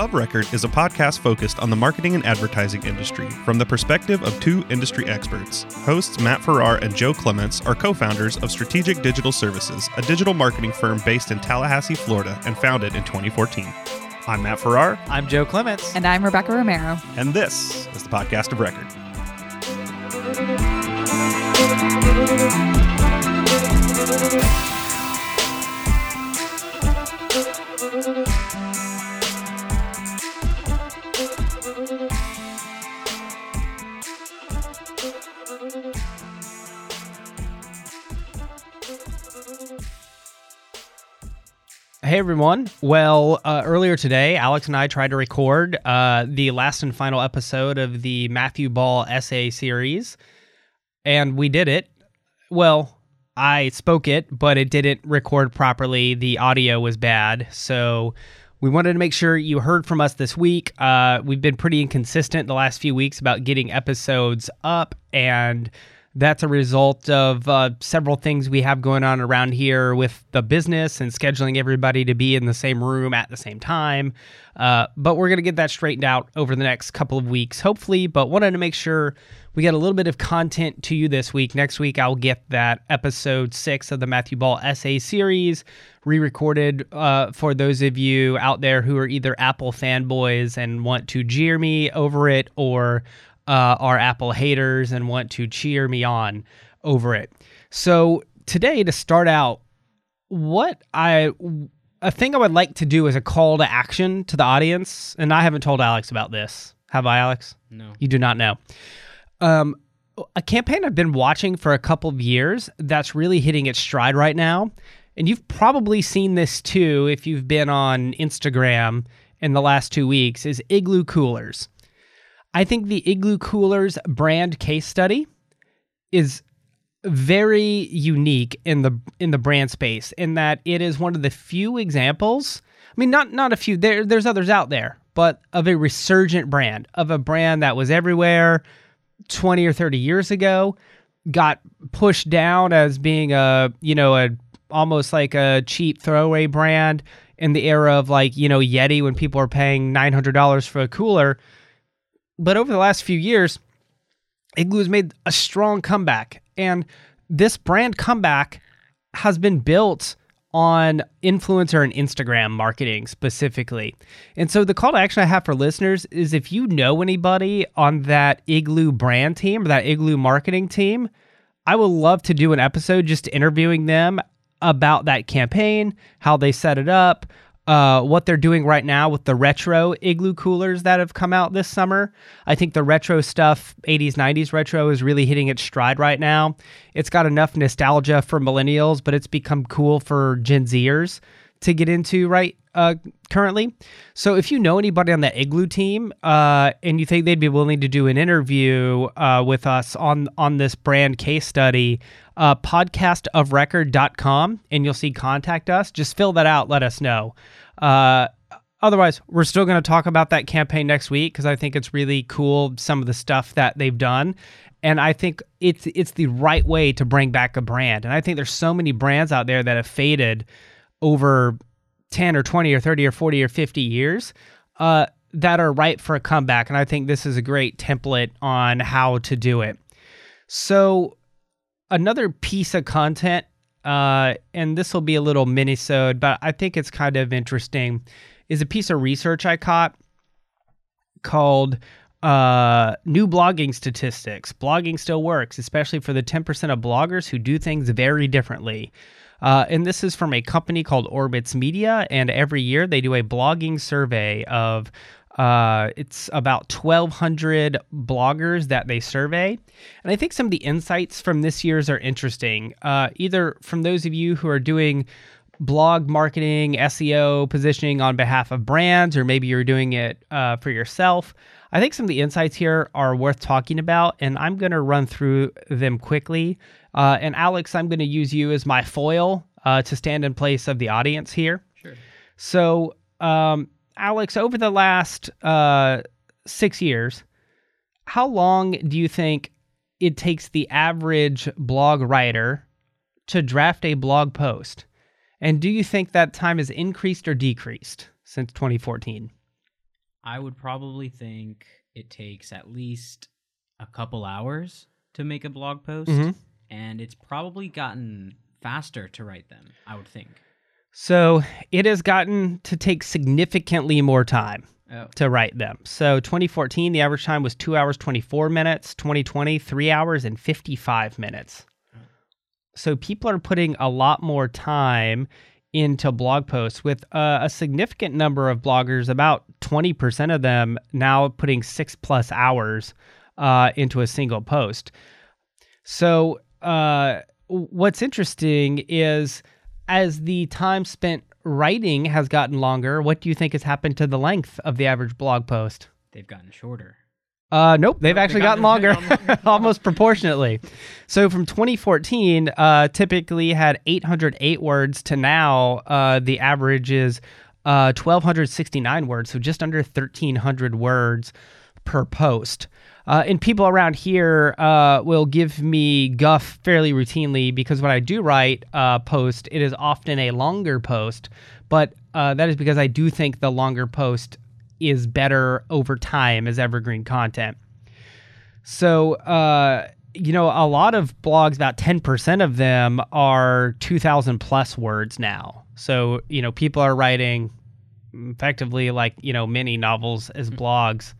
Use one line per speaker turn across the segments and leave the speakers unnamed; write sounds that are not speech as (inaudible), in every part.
Of Record is a podcast focused on the marketing and advertising industry from the perspective of two industry experts. Hosts Matt Farrar and Joe Clements are co founders of Strategic Digital Services, a digital marketing firm based in Tallahassee, Florida, and founded in 2014. I'm Matt Farrar,
I'm Joe Clements.
And I'm Rebecca Romero.
and this is the Podcast of Record.
Hey everyone. Well, uh, earlier today, Alex and I tried to record uh, the last and final episode of the Matthew Ball essay series, and we did it. Well, I spoke it, but it didn't record properly. The audio was bad, so we wanted to make sure you heard from us this week. Uh, we've been pretty inconsistent the last few weeks about getting episodes up, and that's a result of uh, several things we have going on around here with the business and scheduling everybody to be in the same room at the same time. Uh, but we're going to get that straightened out over the next couple of weeks, hopefully. But wanted to make sure we get a little bit of content to you this week. Next week, I'll get that episode six of the Matthew Ball essay series re recorded uh, for those of you out there who are either Apple fanboys and want to jeer me over it or uh, are Apple haters and want to cheer me on over it. So today, to start out, what I a thing I would like to do is a call to action to the audience, and I haven't told Alex about this. Have I, Alex?
No.
You do not know. Um, a campaign I've been watching for a couple of years that's really hitting its stride right now, and you've probably seen this too if you've been on Instagram in the last two weeks, is Igloo Coolers. I think the Igloo Coolers brand case study is very unique in the in the brand space in that it is one of the few examples. I mean, not not a few. There there's others out there, but of a resurgent brand of a brand that was everywhere 20 or 30 years ago, got pushed down as being a you know a almost like a cheap throwaway brand in the era of like you know Yeti when people are paying nine hundred dollars for a cooler but over the last few years, Igloo has made a strong comeback. And this brand comeback has been built on influencer and Instagram marketing specifically. And so the call to action I have for listeners is if you know anybody on that Igloo brand team or that Igloo marketing team, I would love to do an episode just interviewing them about that campaign, how they set it up, uh, what they're doing right now with the retro igloo coolers that have come out this summer. I think the retro stuff, 80s, 90s retro, is really hitting its stride right now. It's got enough nostalgia for millennials, but it's become cool for Gen Zers to get into right uh, currently. So if you know anybody on the Igloo team uh, and you think they'd be willing to do an interview uh, with us on on this brand case study, uh, podcastofrecord.com and you'll see contact us. Just fill that out. Let us know. Uh, otherwise, we're still going to talk about that campaign next week because I think it's really cool some of the stuff that they've done. And I think it's it's the right way to bring back a brand. And I think there's so many brands out there that have faded over 10 or 20 or 30 or 40 or 50 years uh, that are ripe for a comeback. And I think this is a great template on how to do it. So, another piece of content, uh, and this will be a little mini-sode, but I think it's kind of interesting, is a piece of research I caught called uh, New Blogging Statistics. Blogging still works, especially for the 10% of bloggers who do things very differently. Uh, and this is from a company called Orbitz Media. And every year they do a blogging survey of uh, it's about 1,200 bloggers that they survey. And I think some of the insights from this year's are interesting, uh, either from those of you who are doing blog marketing, SEO, positioning on behalf of brands, or maybe you're doing it uh, for yourself. I think some of the insights here are worth talking about, and I'm going to run through them quickly. Uh, and Alex, I'm going to use you as my foil uh, to stand in place of the audience here.
Sure.
So, um, Alex, over the last uh, six years, how long do you think it takes the average blog writer to draft a blog post? And do you think that time has increased or decreased since 2014?
I would probably think it takes at least a couple hours to make a blog post,
Mhm.
And it's probably gotten faster to write them, I would think.
So it has gotten to take significantly more time
Oh.
to write them. So 2014, the average time was two hours, 24 minutes. 2020, three hours and 55 minutes. So people are putting a lot more time into blog posts with uh, a significant number of bloggers, about 20% of them now putting six plus hours uh, into a single post. So, uh, what's interesting is as the time spent writing has gotten longer, what do you think has happened to the length of the average blog post?
They've gotten shorter.
Uh, nope, they've
Nope,
actually gotten
got-
longer,
gotten longer. (laughs)
almost proportionately. So from 2014, uh, typically had 808 words to now, uh, the average is uh, 1,269 words, so just under 1,300 words per post. Uh, and people around here uh, will give me guff fairly routinely because when I do write a post, it is often a longer post, but uh, that is because I do think the longer post is better over time as evergreen content. So, uh, you know, a lot of blogs, about 10% of them are 2,000 plus words now. So, you know, people are writing effectively like, you know, mini novels as blogs.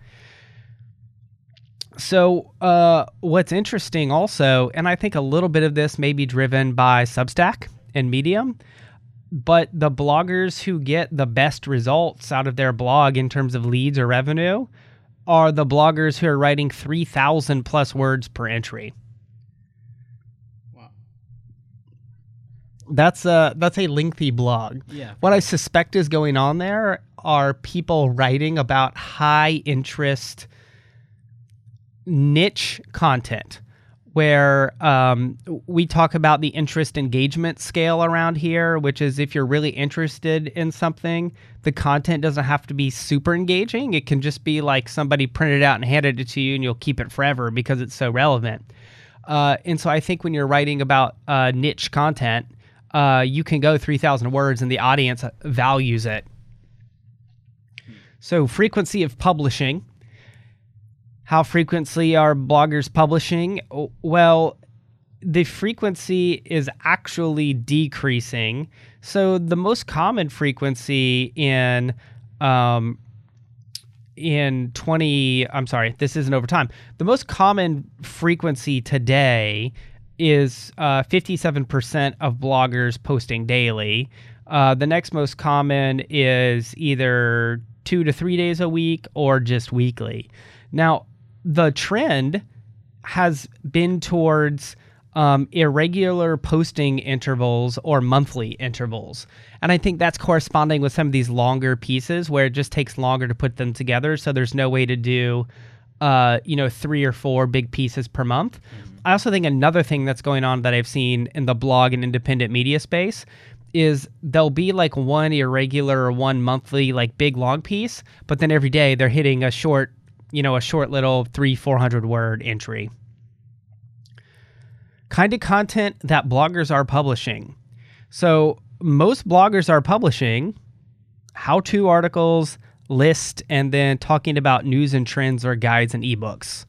So, uh, what's interesting also, and I think a little bit of this may be driven by Substack and Medium, but the bloggers who get the best results out of their blog in terms of leads or revenue are the bloggers who are writing 3,000 plus words per entry.
Wow.
That's a that's a lengthy blog.
Yeah.
What I suspect is going on there are people writing about high interest niche content where um, we talk about the interest engagement scale around here, which is if you're really interested in something, the content doesn't have to be super engaging. It can just be like somebody printed out and handed it to you and you'll keep it forever because it's so relevant. Uh, and so I think when you're writing about uh, niche content, uh, you can go 3,000 words and the audience values it. So, frequency of publishing. How frequently are bloggers publishing? Well, the frequency is actually decreasing. So, the most common frequency in um, in 20 i'm sorry this isn't over time the most common frequency today is uh, 57% of bloggers posting daily uh, the next most common is either two to three days a week or just weekly now the trend has been towards um, irregular posting intervals or monthly intervals. And I think that's corresponding with some of these longer pieces where it just takes longer to put them together. So there's no way to do, uh, you know, three or four big pieces per month. I also think another thing that's going on that I've seen in the blog and independent media space is there'll be like one irregular or one monthly like big long piece, but then every day they're hitting a short, you know, a short little three, 400 word entry kind of content that bloggers are publishing. So, most bloggers are publishing how to articles, list, and then talking about news and trends or guides and ebooks,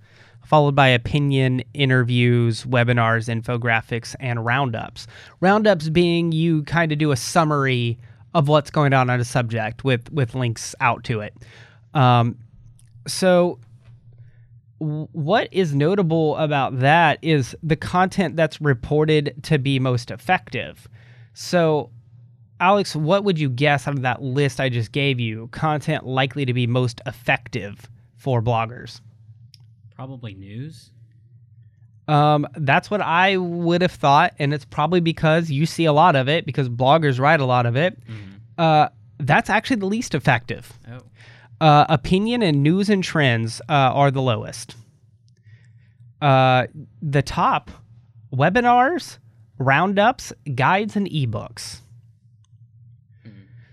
followed by opinion, interviews, webinars, infographics, and roundups. Roundups being you kind of do a summary of what's going on on a subject with, with links out to it. Um, so, what is notable about that is the content that's reported to be most effective. So, Alex, what would you guess out of that list I just gave you? Content likely to be most effective for bloggers?
Probably news.
Um, that's what I would have thought, and it's probably because you see a lot of it because bloggers write a lot of it.
Mm-hmm.
Uh, that's actually the least effective.
Oh.
Uh, opinion and news and trends uh, are the lowest. Uh, the top webinars, roundups, guides, and ebooks.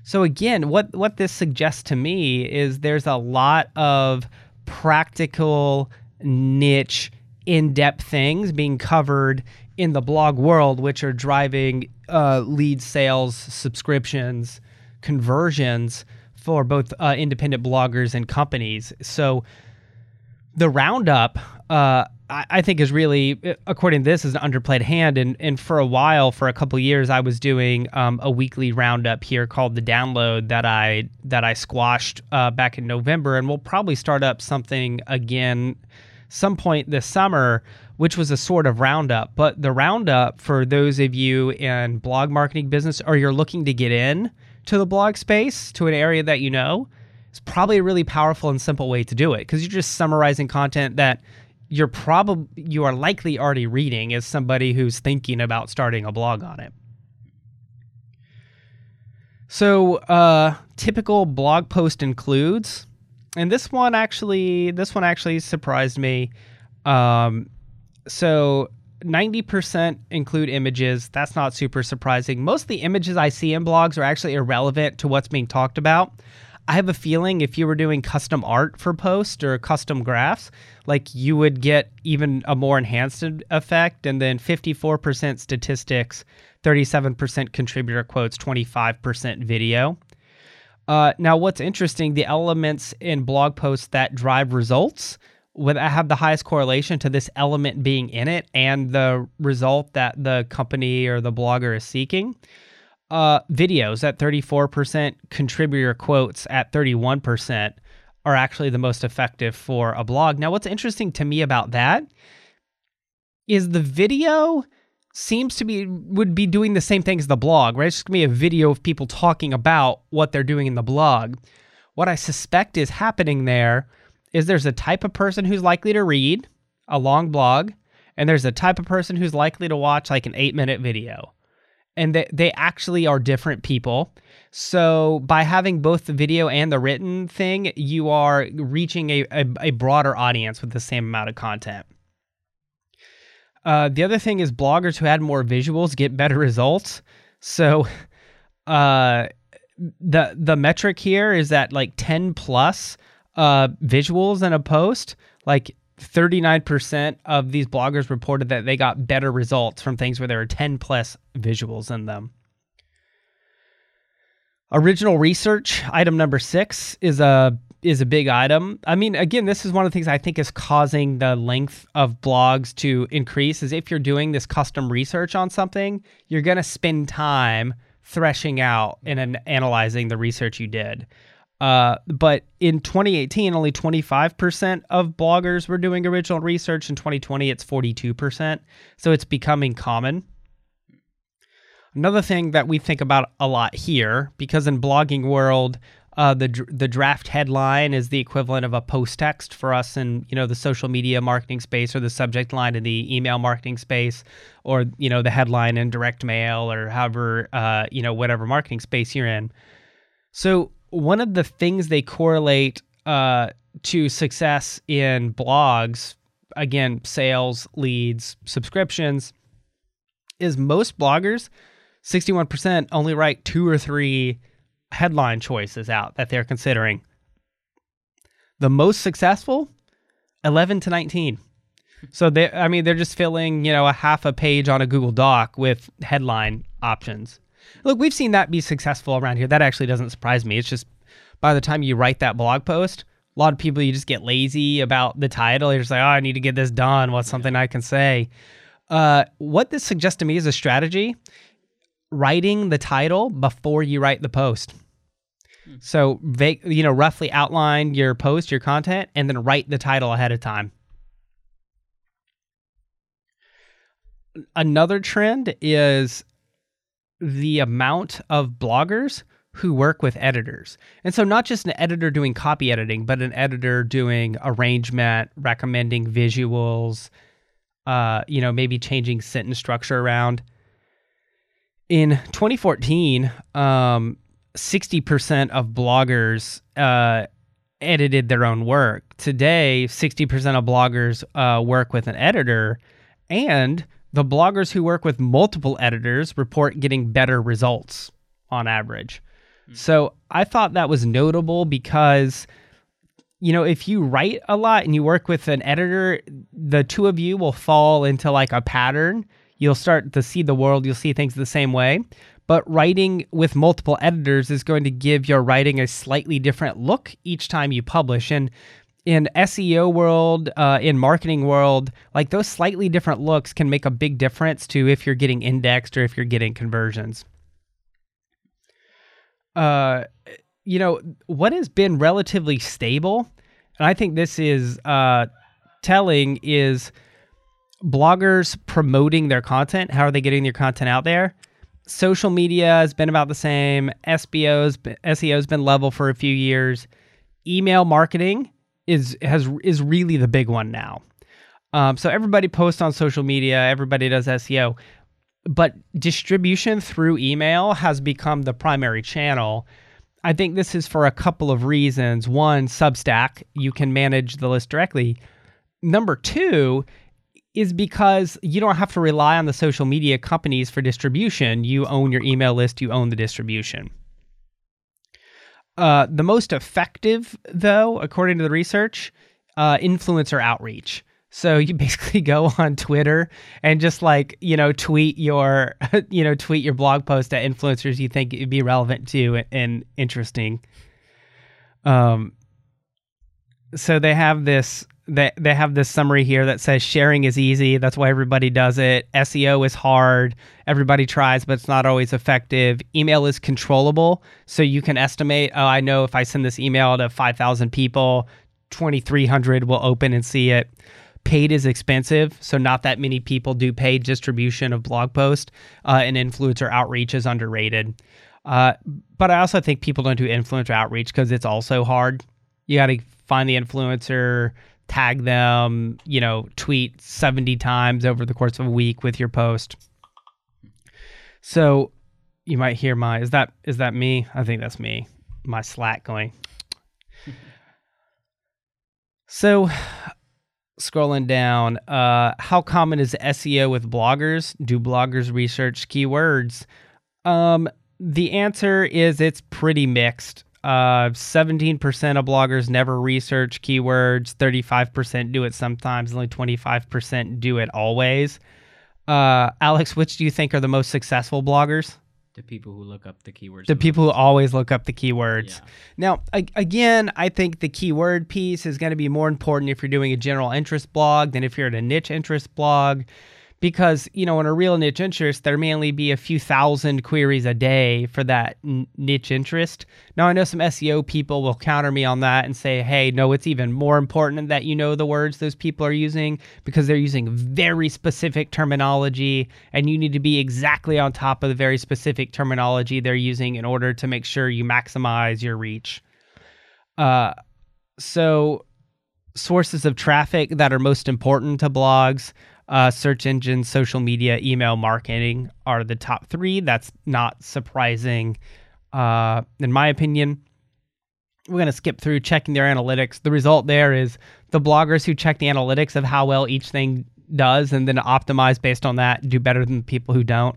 So again, what what this suggests to me is there's a lot of practical, niche, in-depth things being covered in the blog world, which are driving uh, lead sales, subscriptions, conversions for both uh, independent bloggers and companies. So the roundup, uh, I, I think, is really, according to this, is an underplayed hand. And and for a while, for a couple years, I was doing um, a weekly roundup here called the Download that I that I squashed uh, back in November, and we'll probably start up something again some point this summer which was a sort of roundup. But the roundup for those of you in blog marketing business or you're looking to get in to the blog space, to an area that you know, is probably a really powerful and simple way to do it because you're just summarizing content that you're probably you are likely already reading as somebody who's thinking about starting a blog on it. So, uh, typical blog post includes, and this one actually, this one actually surprised me. Um, so 90% include images. That's not super surprising. Most of the images I see in blogs are actually irrelevant to what's being talked about. I have a feeling if you were doing custom art for post or custom graphs, like you would get even a more enhanced effect. And then 54% statistics, 37% contributor quotes, 25% video. Uh, now, what's interesting, the elements in blog posts that drive results would have the highest correlation to this element being in it and the result that the company or the blogger is seeking. Uh, videos at 34%, contributor quotes at 31% are actually the most effective for a blog. Now, what's interesting to me about that is the video seems to be would be doing the same thing as the blog, right? It's just gonna be a video of people talking about what they're doing in the blog. What I suspect is happening there is there's a type of person who's likely to read a long blog, and there's a type of person who's likely to watch like an eight minute video. And they, they actually are different people. So by having both the video and the written thing, you are reaching a, a, a broader audience with the same amount of content. Uh, the other thing is bloggers who add more visuals get better (laughs) results. So uh, the the metric here is that like 10 plus uh, visuals in a post, like 39% of these bloggers reported that they got better results from things where there are 10 plus visuals in them. Original research, item number six, is a is a big item. I mean, again, this is one of the things I think is causing the length of blogs to increase. Is if you're doing this custom research on something, you're going to spend time threshing out and an- analyzing the research you did. Uh, but in 2018, only 25% of bloggers were doing original research. In 2020, it's 42%. So it's becoming common. Another thing that we think about a lot here, because in blogging world, Uh, the the draft headline is the equivalent of a post text for us in you know the social media marketing space, or the subject line in the email marketing space, or you know the headline in direct mail, or however uh, you know whatever marketing space you're in. So one of the things they correlate uh, to success in blogs, again, sales, leads, subscriptions, is most bloggers, 61% only write two or three headline choices out that they're considering. The most successful, 11 to 19. So they I mean they're just filling, you know, a half a page on a Google Doc with headline options. Look, we've seen that be successful around here. That actually doesn't surprise me. It's just by the time you write that blog post, a lot of people you just get lazy about the title. You're just like, "Oh, I need to get this done. What's something I can say?" Uh, what this suggests to me is a strategy writing the title before you write the post. So, vague, you know, roughly outline your post, your content, and then write the title ahead of time. Another trend is the amount of bloggers who work with editors. And so, not just an editor doing copy editing, but an editor doing arrangement, recommending visuals, uh, you know, maybe changing sentence structure around. In 2014, um, 60% of bloggers uh, edited their own work. Today, 60% of bloggers uh, work with an editor, and the bloggers who work with multiple editors report getting better results on average. Hmm. So I thought that was notable because, you know, if you write a lot and you work with an editor, the two of you will fall into like a pattern. You'll start to see the world, you'll see things the same way. But writing with multiple editors is going to give your writing a slightly different look each time you publish. And in SEO world, uh, in marketing world, like those slightly different looks can make a big difference to if you're getting indexed or if you're getting conversions. Uh, you know what has been relatively stable, and I think this is uh, telling is bloggers promoting their content. How are they getting their content out there? Social media has been about the same. SBO's SEO's been level for a few years. Email marketing is has is really the big one now. Um, so everybody posts on social media. Everybody does SEO, but distribution through email has become the primary channel. I think this is for a couple of reasons. One, Substack, you can manage the list directly. Number two is because you don't have to rely on the social media companies for distribution. You own your email list, you own the distribution. Uh, the most effective, though, according to the research, uh, influencer outreach. So you (laughs) basically go on Twitter and just like you know tweet your (laughs) you know tweet your blog post at influencers you think it'd be relevant to and interesting. Um. So they have this they they have this summary here that says sharing is easy. That's why everybody does it. SEO is hard. Everybody tries, but it's not always effective. Email is controllable, so you can estimate. Oh, I know if I send this email to five thousand people, twenty three hundred will open and see it. Paid is expensive, so not that many people do paid distribution of blog posts. Uh, and influencer outreach is underrated. Uh, but I also think people don't do influencer outreach because it's also hard. You got to find the influencer, tag them, you know, tweet 70 times over the course of a week with your post. So you might hear my is that is that me? I think that's me. My Slack going. (laughs) so scrolling down, uh, how common is SEO with bloggers? Do bloggers research keywords? Um, the answer is it's pretty mixed. Uh, 17% of bloggers never research keywords, 35% do it sometimes, only 25% do it always. Uh, Alex, which do you think are the most successful bloggers?
The people who look up the keywords.
The
the
people who always look up the keywords.
Yeah.
Now, a- again, I think the keyword piece is going to be more important if you're doing a general interest blog than if you're at a niche interest blog. Because, you know, in a real niche interest, there may only be a few thousand queries a day for that n- niche interest. Now, I know some SEO people will counter me on that and say, hey, no, it's even more important that you know the words those people are using because they're using very specific terminology and you need to be exactly on top of the very specific terminology they're using in order to make sure you maximize your reach. Uh, so sources of traffic that are most important to blogs uh, search engines, social media, email marketing are the top three. That's not surprising, uh, in my opinion. We're going to skip through checking their analytics. The result there is the bloggers who check the analytics of how well each thing does and then optimize based on that do better than the people who don't.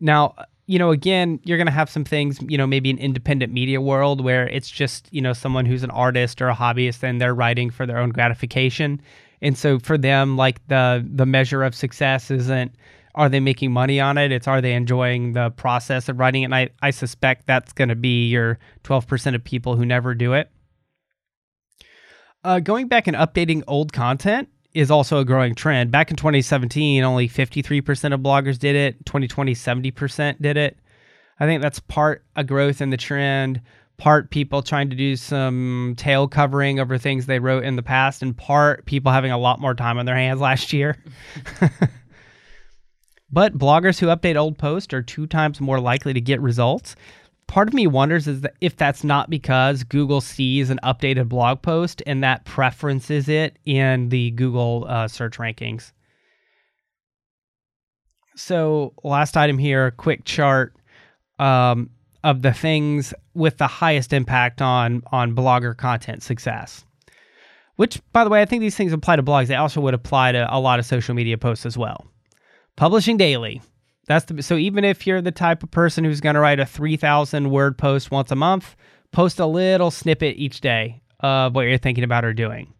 Now, you know, again, you're going to have some things, you know, maybe an independent media world where it's just, you know, someone who's an artist or a hobbyist and they're writing for their own gratification. And so for them, like the the measure of success isn't are they making money on it? It's are they enjoying the process of writing it? And I, I suspect that's going to be your 12% of people who never do it. Uh, going back and updating old content is also a growing trend. Back in 2017, only 53% of bloggers did it. 2020, 70% did it. I think that's part a growth in the trend part people trying to do some tail covering over things they wrote in the past, and part people having a lot more time on their hands (laughs) last year. (laughs) but bloggers who update old posts are two times more likely to get results. Part of me wonders is that if that's not because Google sees an updated blog post and that preferences it in the Google uh, search rankings. So, last item here, a quick chart. Um, of the things with the highest impact on on blogger content success. Which, by the way, I think these things apply to blogs. They also would apply to a lot of social media posts as well. Publishing daily. That's the so even if you're the type of person who's going to write a 3,000 word post once a month, post a little snippet each day of what you're thinking about or doing.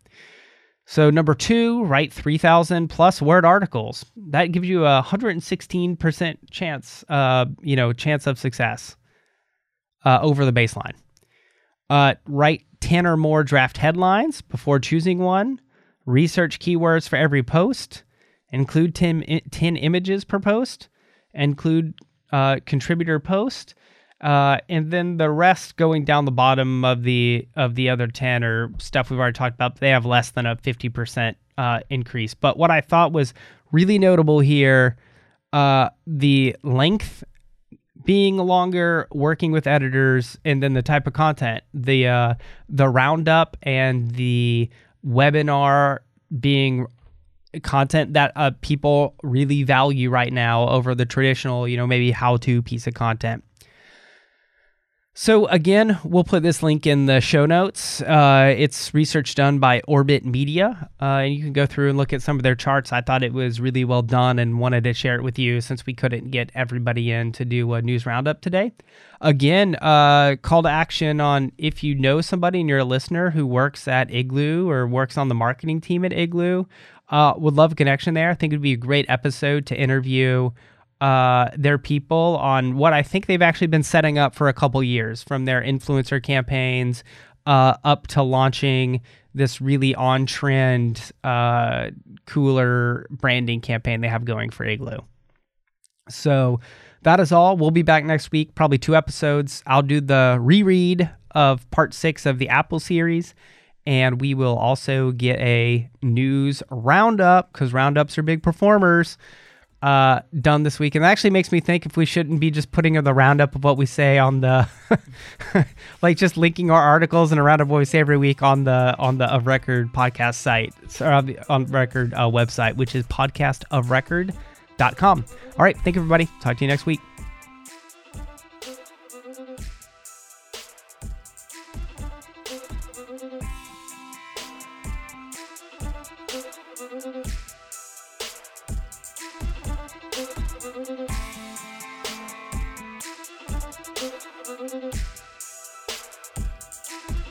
So number two, write 3,000 plus word articles. That gives you a 116% chance, uh, you know, chance of success uh, over the baseline. Uh, write 10 or more draft headlines before choosing one. Research keywords for every post. Include 10, 10 images per post. Include uh, contributor post. Uh, and then the rest going down the bottom of the of the other 10 or stuff we've already talked about they have less than a 50% uh, increase but what i thought was really notable here uh, the length being longer, working with editors, and then the type of content, the uh, the roundup and the webinar being content that uh, people really value right now over the traditional, you know, maybe how to piece of content. So, again, we'll put this link in the show notes. Uh, it's research done by Orbit Media, uh, and you can go through and look at some of their charts. I thought it was really well done and wanted to share it with you since we couldn't get everybody in to do a news roundup today. Again, uh, call to action on if you know somebody and you're a listener who works at Igloo or works on the marketing team at Igloo, uh, would love a connection there. I think it would be a great episode to interview uh, their people on what I think they've actually been setting up for a couple years from their influencer campaigns uh, up to launching this really on trend, uh, cooler branding campaign they have going for Igloo. So that is all. We'll be back next week, probably two episodes. I'll do the reread of part six of the Apple series. And we will also get a news roundup because roundups are big performers uh, done this week, and that actually makes me think if we shouldn't be just putting the roundup of what we say on the, (laughs) like just linking our articles and a roundup of what we say every week on the on the of record podcast site, or on, the, on record uh, website, which is podcastofrecord.com. All right, thank you everybody. Talk to you next week.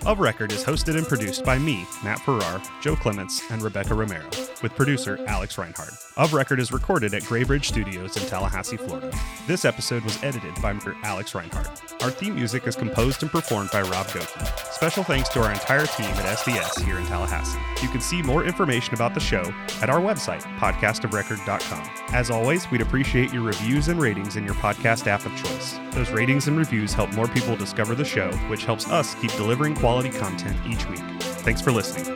Of Record is hosted and produced by me, Matt Farrar, Joe Clements, and Rebecca Romero, with producer Alex Reinhardt. Of Record is recorded at Graybridge Studios in Tallahassee, Florida. This episode was edited by Alex Reinhardt. Our theme music is composed and performed by Rob Goki. Special thanks to our entire team at SDS here in Tallahassee. You can see more information about the show at our website, podcastofrecord.com. As always, we'd appreciate your reviews and ratings in your podcast app of choice. Those ratings and reviews help more people discover the show, which helps us keep delivering quality content each week. Thanks for listening.